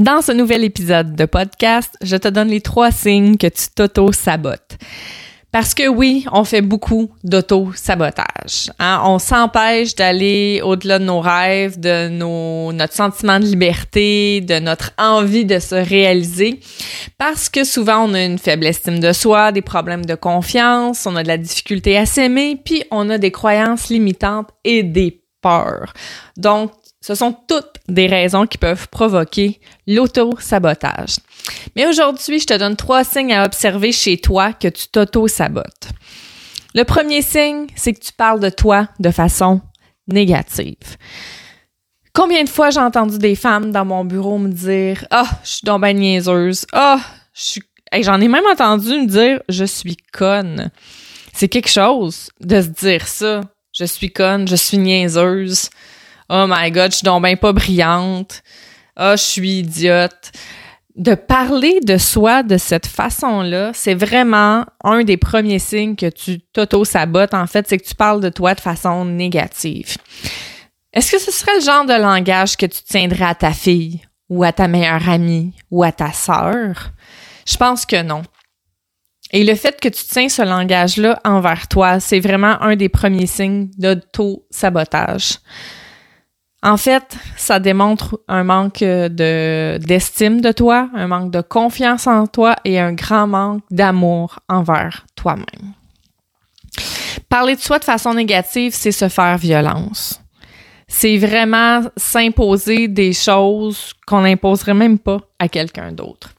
Dans ce nouvel épisode de podcast, je te donne les trois signes que tu t'auto-sabotes. Parce que oui, on fait beaucoup d'auto-sabotage. Hein. On s'empêche d'aller au-delà de nos rêves, de nos, notre sentiment de liberté, de notre envie de se réaliser. Parce que souvent, on a une faible estime de soi, des problèmes de confiance, on a de la difficulté à s'aimer, puis on a des croyances limitantes et des peurs. Donc, ce sont toutes des raisons qui peuvent provoquer l'auto-sabotage. Mais aujourd'hui, je te donne trois signes à observer chez toi que tu t'auto-sabotes. Le premier signe, c'est que tu parles de toi de façon négative. Combien de fois j'ai entendu des femmes dans mon bureau me dire Ah, je suis donc ben niaiseuse. Ah, je suis. J'en ai même entendu me dire Je suis conne. C'est quelque chose de se dire ça. Je suis conne, je suis niaiseuse. Oh my god, je suis donc ben pas brillante. Oh, je suis idiote. De parler de soi de cette façon-là, c'est vraiment un des premiers signes que tu t'auto-sabotes. En fait, c'est que tu parles de toi de façon négative. Est-ce que ce serait le genre de langage que tu tiendrais à ta fille ou à ta meilleure amie ou à ta sœur? Je pense que non. Et le fait que tu tiens ce langage-là envers toi, c'est vraiment un des premiers signes d'auto-sabotage. En fait, ça démontre un manque de, d'estime de toi, un manque de confiance en toi et un grand manque d'amour envers toi-même. Parler de soi de façon négative, c'est se faire violence. C'est vraiment s'imposer des choses qu'on n'imposerait même pas à quelqu'un d'autre.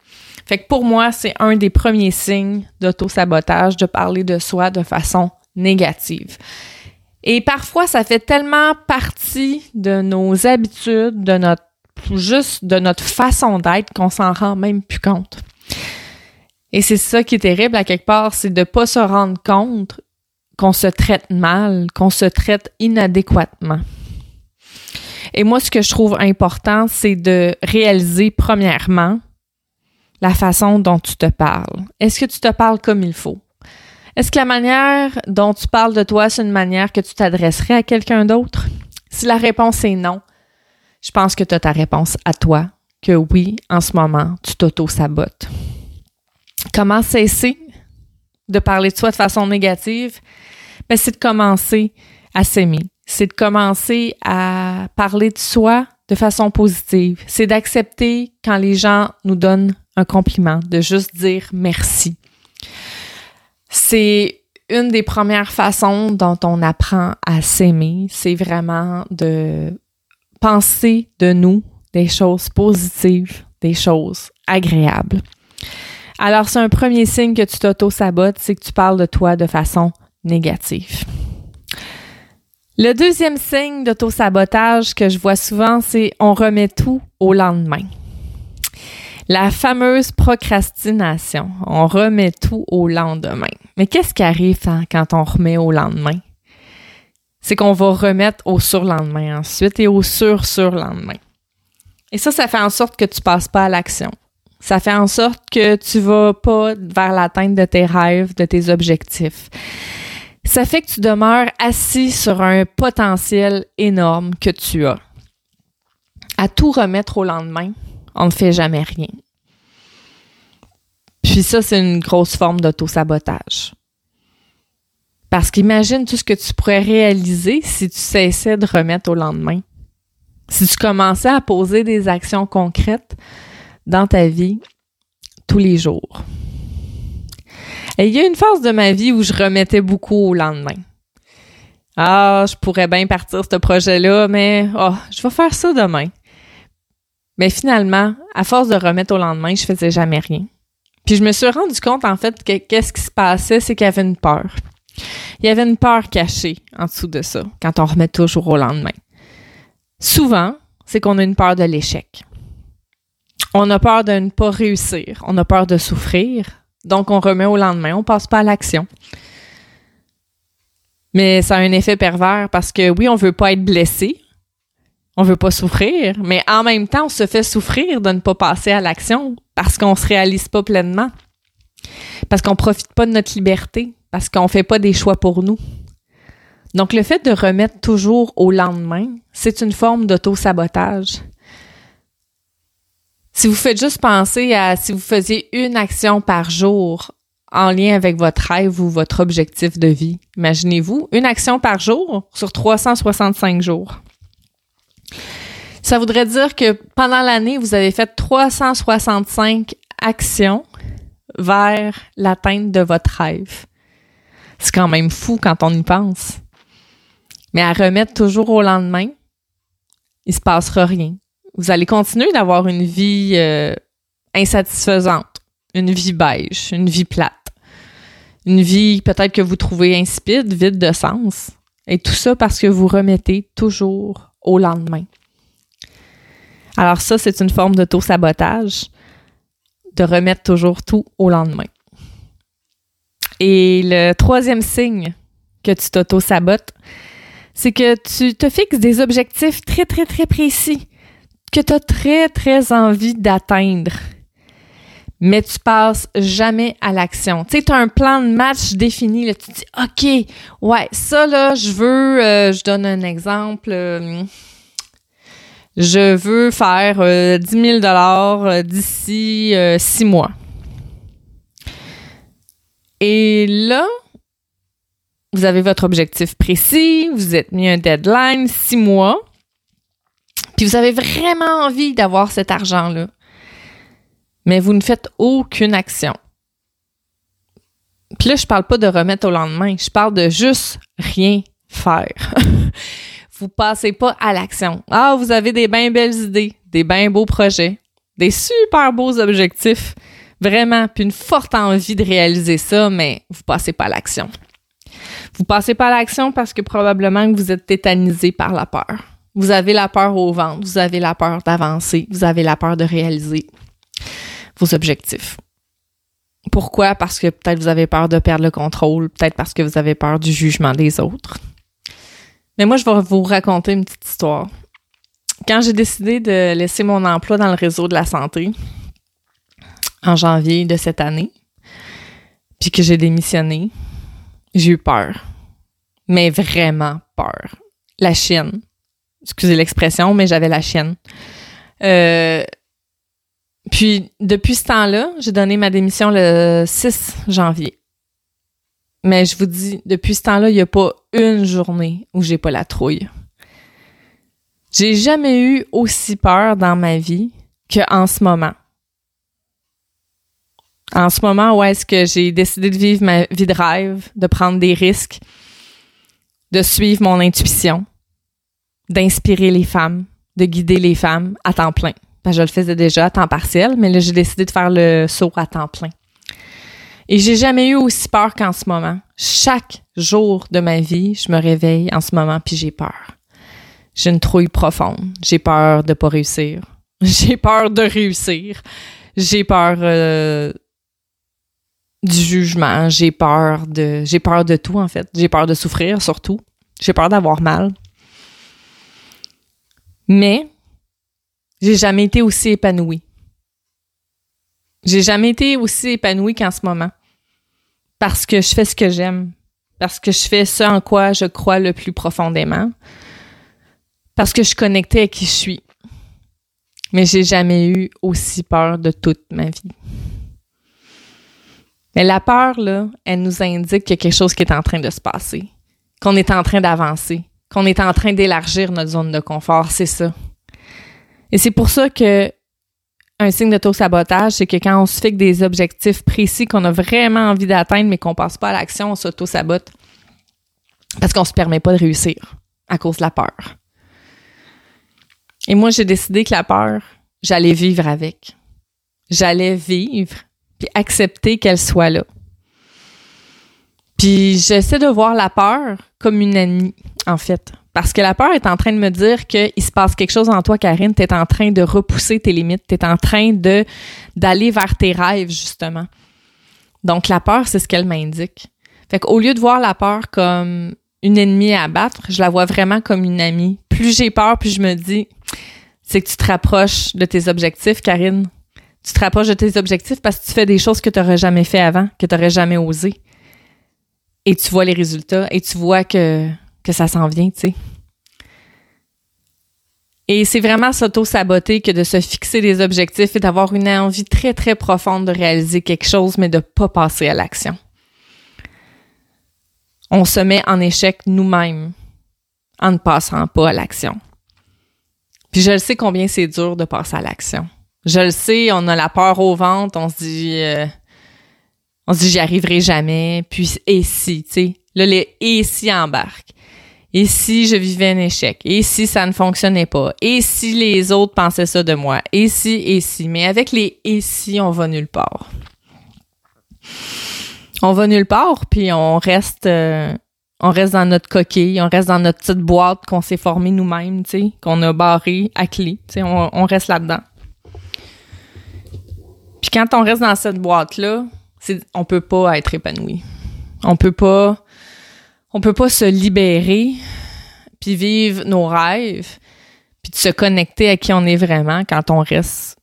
Fait que pour moi, c'est un des premiers signes d'auto-sabotage de parler de soi de façon négative. Et parfois, ça fait tellement partie de nos habitudes, de notre juste de notre façon d'être qu'on s'en rend même plus compte. Et c'est ça qui est terrible à quelque part, c'est de pas se rendre compte qu'on se traite mal, qu'on se traite inadéquatement. Et moi, ce que je trouve important, c'est de réaliser premièrement la façon dont tu te parles. Est-ce que tu te parles comme il faut? Est-ce que la manière dont tu parles de toi, c'est une manière que tu t'adresserais à quelqu'un d'autre? Si la réponse est non, je pense que tu as ta réponse à toi, que oui, en ce moment, tu t'auto-sabotes. Comment cesser de parler de soi de façon négative? Ben, c'est de commencer à s'aimer. C'est de commencer à parler de soi de façon positive. C'est d'accepter quand les gens nous donnent un compliment, de juste dire merci. C'est une des premières façons dont on apprend à s'aimer, c'est vraiment de penser de nous des choses positives, des choses agréables. Alors, c'est un premier signe que tu t'auto-sabotes, c'est que tu parles de toi de façon négative. Le deuxième signe d'auto-sabotage que je vois souvent, c'est on remet tout au lendemain. La fameuse procrastination. On remet tout au lendemain. Mais qu'est-ce qui arrive quand on remet au lendemain? C'est qu'on va remettre au surlendemain ensuite et au sur-surlendemain. Et ça, ça fait en sorte que tu passes pas à l'action. Ça fait en sorte que tu vas pas vers l'atteinte de tes rêves, de tes objectifs. Ça fait que tu demeures assis sur un potentiel énorme que tu as. À tout remettre au lendemain, on ne fait jamais rien. Puis ça, c'est une grosse forme d'auto-sabotage. Parce qu'imagine tout ce que tu pourrais réaliser si tu cessais de remettre au lendemain. Si tu commençais à poser des actions concrètes dans ta vie tous les jours. Il y a une phase de ma vie où je remettais beaucoup au lendemain. Ah, je pourrais bien partir ce projet-là, mais oh, je vais faire ça demain. Mais finalement, à force de remettre au lendemain, je faisais jamais rien. Puis je me suis rendu compte, en fait, que qu'est-ce qui se passait, c'est qu'il y avait une peur. Il y avait une peur cachée en dessous de ça, quand on remet toujours au lendemain. Souvent, c'est qu'on a une peur de l'échec. On a peur de ne pas réussir. On a peur de souffrir. Donc, on remet au lendemain. On passe pas à l'action. Mais ça a un effet pervers parce que oui, on veut pas être blessé. On veut pas souffrir, mais en même temps, on se fait souffrir de ne pas passer à l'action parce qu'on se réalise pas pleinement. Parce qu'on profite pas de notre liberté, parce qu'on fait pas des choix pour nous. Donc le fait de remettre toujours au lendemain, c'est une forme d'auto-sabotage. Si vous faites juste penser à si vous faisiez une action par jour en lien avec votre rêve ou votre objectif de vie, imaginez-vous, une action par jour sur 365 jours. Ça voudrait dire que pendant l'année, vous avez fait 365 actions vers l'atteinte de votre rêve. C'est quand même fou quand on y pense. Mais à remettre toujours au lendemain, il se passera rien. Vous allez continuer d'avoir une vie euh, insatisfaisante, une vie beige, une vie plate, une vie peut-être que vous trouvez insipide, vide de sens. Et tout ça parce que vous remettez toujours au lendemain. Alors ça, c'est une forme d'auto-sabotage, de remettre toujours tout au lendemain. Et le troisième signe que tu t'auto-sabotes, c'est que tu te fixes des objectifs très, très, très précis que tu as très, très envie d'atteindre. Mais tu passes jamais à l'action. Tu sais, tu as un plan de match défini. Là, tu te dis, OK, ouais, ça, là, je veux, euh, je donne un exemple. Euh, je veux faire 10 euh, 000 dollars euh, d'ici six mois. Et là, vous avez votre objectif précis, vous êtes mis un deadline, six mois, puis vous avez vraiment envie d'avoir cet argent-là, mais vous ne faites aucune action. Puis là, je parle pas de remettre au lendemain, je parle de juste rien faire. vous passez pas à l'action. Ah, vous avez des bien belles idées, des bien beaux projets, des super beaux objectifs, vraiment, puis une forte envie de réaliser ça, mais vous passez pas à l'action. Vous passez pas à l'action parce que probablement que vous êtes tétanisé par la peur. Vous avez la peur au ventre, vous avez la peur d'avancer, vous avez la peur de réaliser objectifs. Pourquoi? Parce que peut-être vous avez peur de perdre le contrôle, peut-être parce que vous avez peur du jugement des autres. Mais moi, je vais vous raconter une petite histoire. Quand j'ai décidé de laisser mon emploi dans le réseau de la santé en janvier de cette année, puis que j'ai démissionné, j'ai eu peur. Mais vraiment peur. La chienne. Excusez l'expression, mais j'avais la chienne. Euh, puis, depuis ce temps-là, j'ai donné ma démission le 6 janvier. Mais je vous dis, depuis ce temps-là, il n'y a pas une journée où j'ai pas la trouille. J'ai jamais eu aussi peur dans ma vie qu'en ce moment. En ce moment où est-ce que j'ai décidé de vivre ma vie de rêve, de prendre des risques, de suivre mon intuition, d'inspirer les femmes, de guider les femmes à temps plein. Je le faisais déjà à temps partiel, mais là, j'ai décidé de faire le saut à temps plein. Et j'ai jamais eu aussi peur qu'en ce moment. Chaque jour de ma vie, je me réveille en ce moment puis j'ai peur. J'ai une trouille profonde. J'ai peur de pas réussir. J'ai peur de réussir. J'ai peur euh, du jugement. J'ai peur de j'ai peur de tout en fait. J'ai peur de souffrir surtout. J'ai peur d'avoir mal. Mais j'ai jamais été aussi épanouie. J'ai jamais été aussi épanouie qu'en ce moment. Parce que je fais ce que j'aime. Parce que je fais ce en quoi je crois le plus profondément. Parce que je suis connectée à qui je suis. Mais j'ai jamais eu aussi peur de toute ma vie. Mais la peur, elle nous indique qu'il y a quelque chose qui est en train de se passer. Qu'on est en train d'avancer. Qu'on est en train d'élargir notre zone de confort. C'est ça. Et c'est pour ça que un signe d'auto-sabotage, c'est que quand on se fixe des objectifs précis qu'on a vraiment envie d'atteindre, mais qu'on passe pas à l'action, on s'auto-sabote. Parce qu'on se permet pas de réussir à cause de la peur. Et moi, j'ai décidé que la peur, j'allais vivre avec. J'allais vivre, puis accepter qu'elle soit là. Puis j'essaie de voir la peur comme une amie, en fait. Parce que la peur est en train de me dire qu'il se passe quelque chose en toi, Karine. Tu es en train de repousser tes limites. Tu es en train de d'aller vers tes rêves, justement. Donc, la peur, c'est ce qu'elle m'indique. Fait qu'au lieu de voir la peur comme une ennemie à abattre, je la vois vraiment comme une amie. Plus j'ai peur, plus je me dis, c'est que tu te rapproches de tes objectifs, Karine. Tu te rapproches de tes objectifs parce que tu fais des choses que tu n'aurais jamais fait avant, que tu n'aurais jamais osé. Et tu vois les résultats et tu vois que que ça s'en vient, tu sais. Et c'est vraiment s'auto-saboter que de se fixer des objectifs et d'avoir une envie très, très profonde de réaliser quelque chose, mais de pas passer à l'action. On se met en échec nous-mêmes en ne passant pas à l'action. Puis je le sais combien c'est dur de passer à l'action. Je le sais, on a la peur au ventre, on se dit, euh, on se dit j'y arriverai jamais. Puis et si, tu sais, là les et si embarquent. Et si je vivais un échec? Et si ça ne fonctionnait pas? Et si les autres pensaient ça de moi? Et si, et si? Mais avec les et si, on va nulle part. On va nulle part, puis on reste, euh, on reste dans notre coquille, on reste dans notre petite boîte qu'on s'est formée nous-mêmes, tu sais, qu'on a barré à clé. Tu sais, on, on reste là-dedans. Puis quand on reste dans cette boîte-là, on peut pas être épanoui. On peut pas, on peut pas se libérer puis vivre nos rêves puis de se connecter à qui on est vraiment quand on reste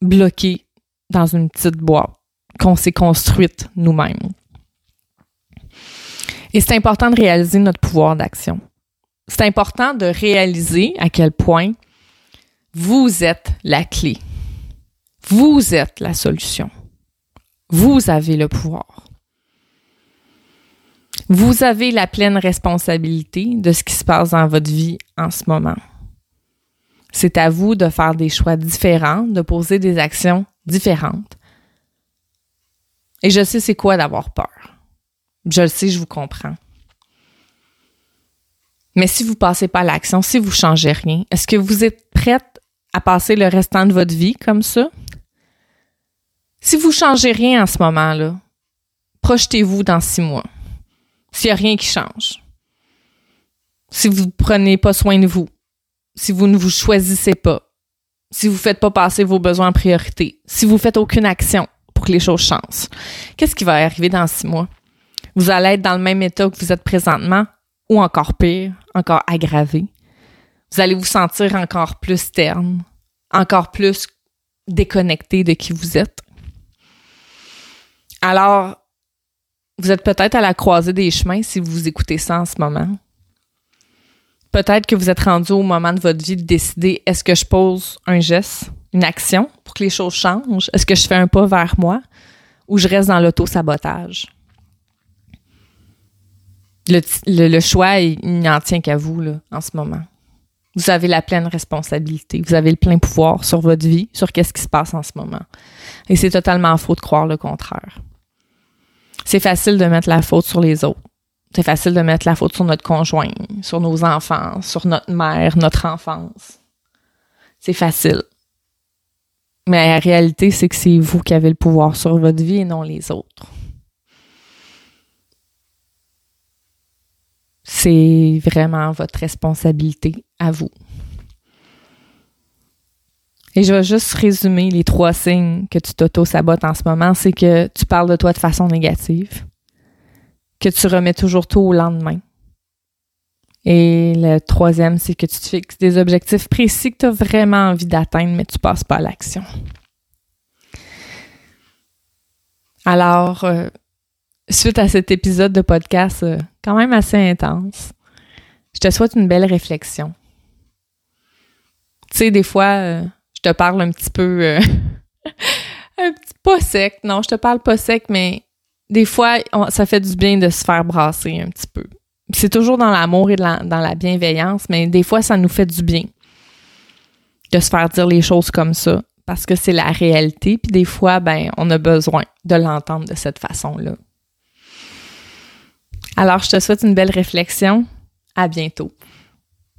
bloqué dans une petite boîte qu'on s'est construite nous-mêmes. Et c'est important de réaliser notre pouvoir d'action. C'est important de réaliser à quel point vous êtes la clé. Vous êtes la solution. Vous avez le pouvoir. Vous avez la pleine responsabilité de ce qui se passe dans votre vie en ce moment. C'est à vous de faire des choix différents, de poser des actions différentes. Et je sais c'est quoi d'avoir peur. Je le sais, je vous comprends. Mais si vous passez pas à l'action, si vous changez rien, est-ce que vous êtes prête à passer le restant de votre vie comme ça? Si vous changez rien en ce moment-là, projetez-vous dans six mois. S'il n'y a rien qui change. Si vous ne prenez pas soin de vous. Si vous ne vous choisissez pas. Si vous ne faites pas passer vos besoins en priorité. Si vous ne faites aucune action pour que les choses changent. Qu'est-ce qui va arriver dans six mois? Vous allez être dans le même état que vous êtes présentement ou encore pire, encore aggravé. Vous allez vous sentir encore plus terne, encore plus déconnecté de qui vous êtes. Alors, vous êtes peut-être à la croisée des chemins si vous écoutez ça en ce moment. Peut-être que vous êtes rendu au moment de votre vie de décider est-ce que je pose un geste, une action pour que les choses changent? Est-ce que je fais un pas vers moi? Ou je reste dans l'auto-sabotage? Le, choix, il n'en tient qu'à vous là, en ce moment. Vous avez la pleine responsabilité. Vous avez le plein pouvoir sur votre vie, sur qu'est-ce qui se passe en ce moment. Et c'est totalement faux de croire le contraire. C'est facile de mettre la faute sur les autres. C'est facile de mettre la faute sur notre conjoint, sur nos enfants, sur notre mère, notre enfance. C'est facile. Mais la réalité, c'est que c'est vous qui avez le pouvoir sur votre vie et non les autres. C'est vraiment votre responsabilité à vous. Et je vais juste résumer les trois signes que tu t'auto-sabotes en ce moment. C'est que tu parles de toi de façon négative, que tu remets toujours tout au lendemain. Et le troisième, c'est que tu te fixes des objectifs précis que tu as vraiment envie d'atteindre, mais tu passes pas à l'action. Alors, euh, suite à cet épisode de podcast euh, quand même assez intense, je te souhaite une belle réflexion. Tu sais, des fois, euh, te parle un petit peu euh, un petit pas sec. Non, je te parle pas sec, mais des fois, ça fait du bien de se faire brasser un petit peu. C'est toujours dans l'amour et dans la bienveillance, mais des fois, ça nous fait du bien de se faire dire les choses comme ça parce que c'est la réalité. Puis des fois, ben, on a besoin de l'entendre de cette façon-là. Alors, je te souhaite une belle réflexion. À bientôt.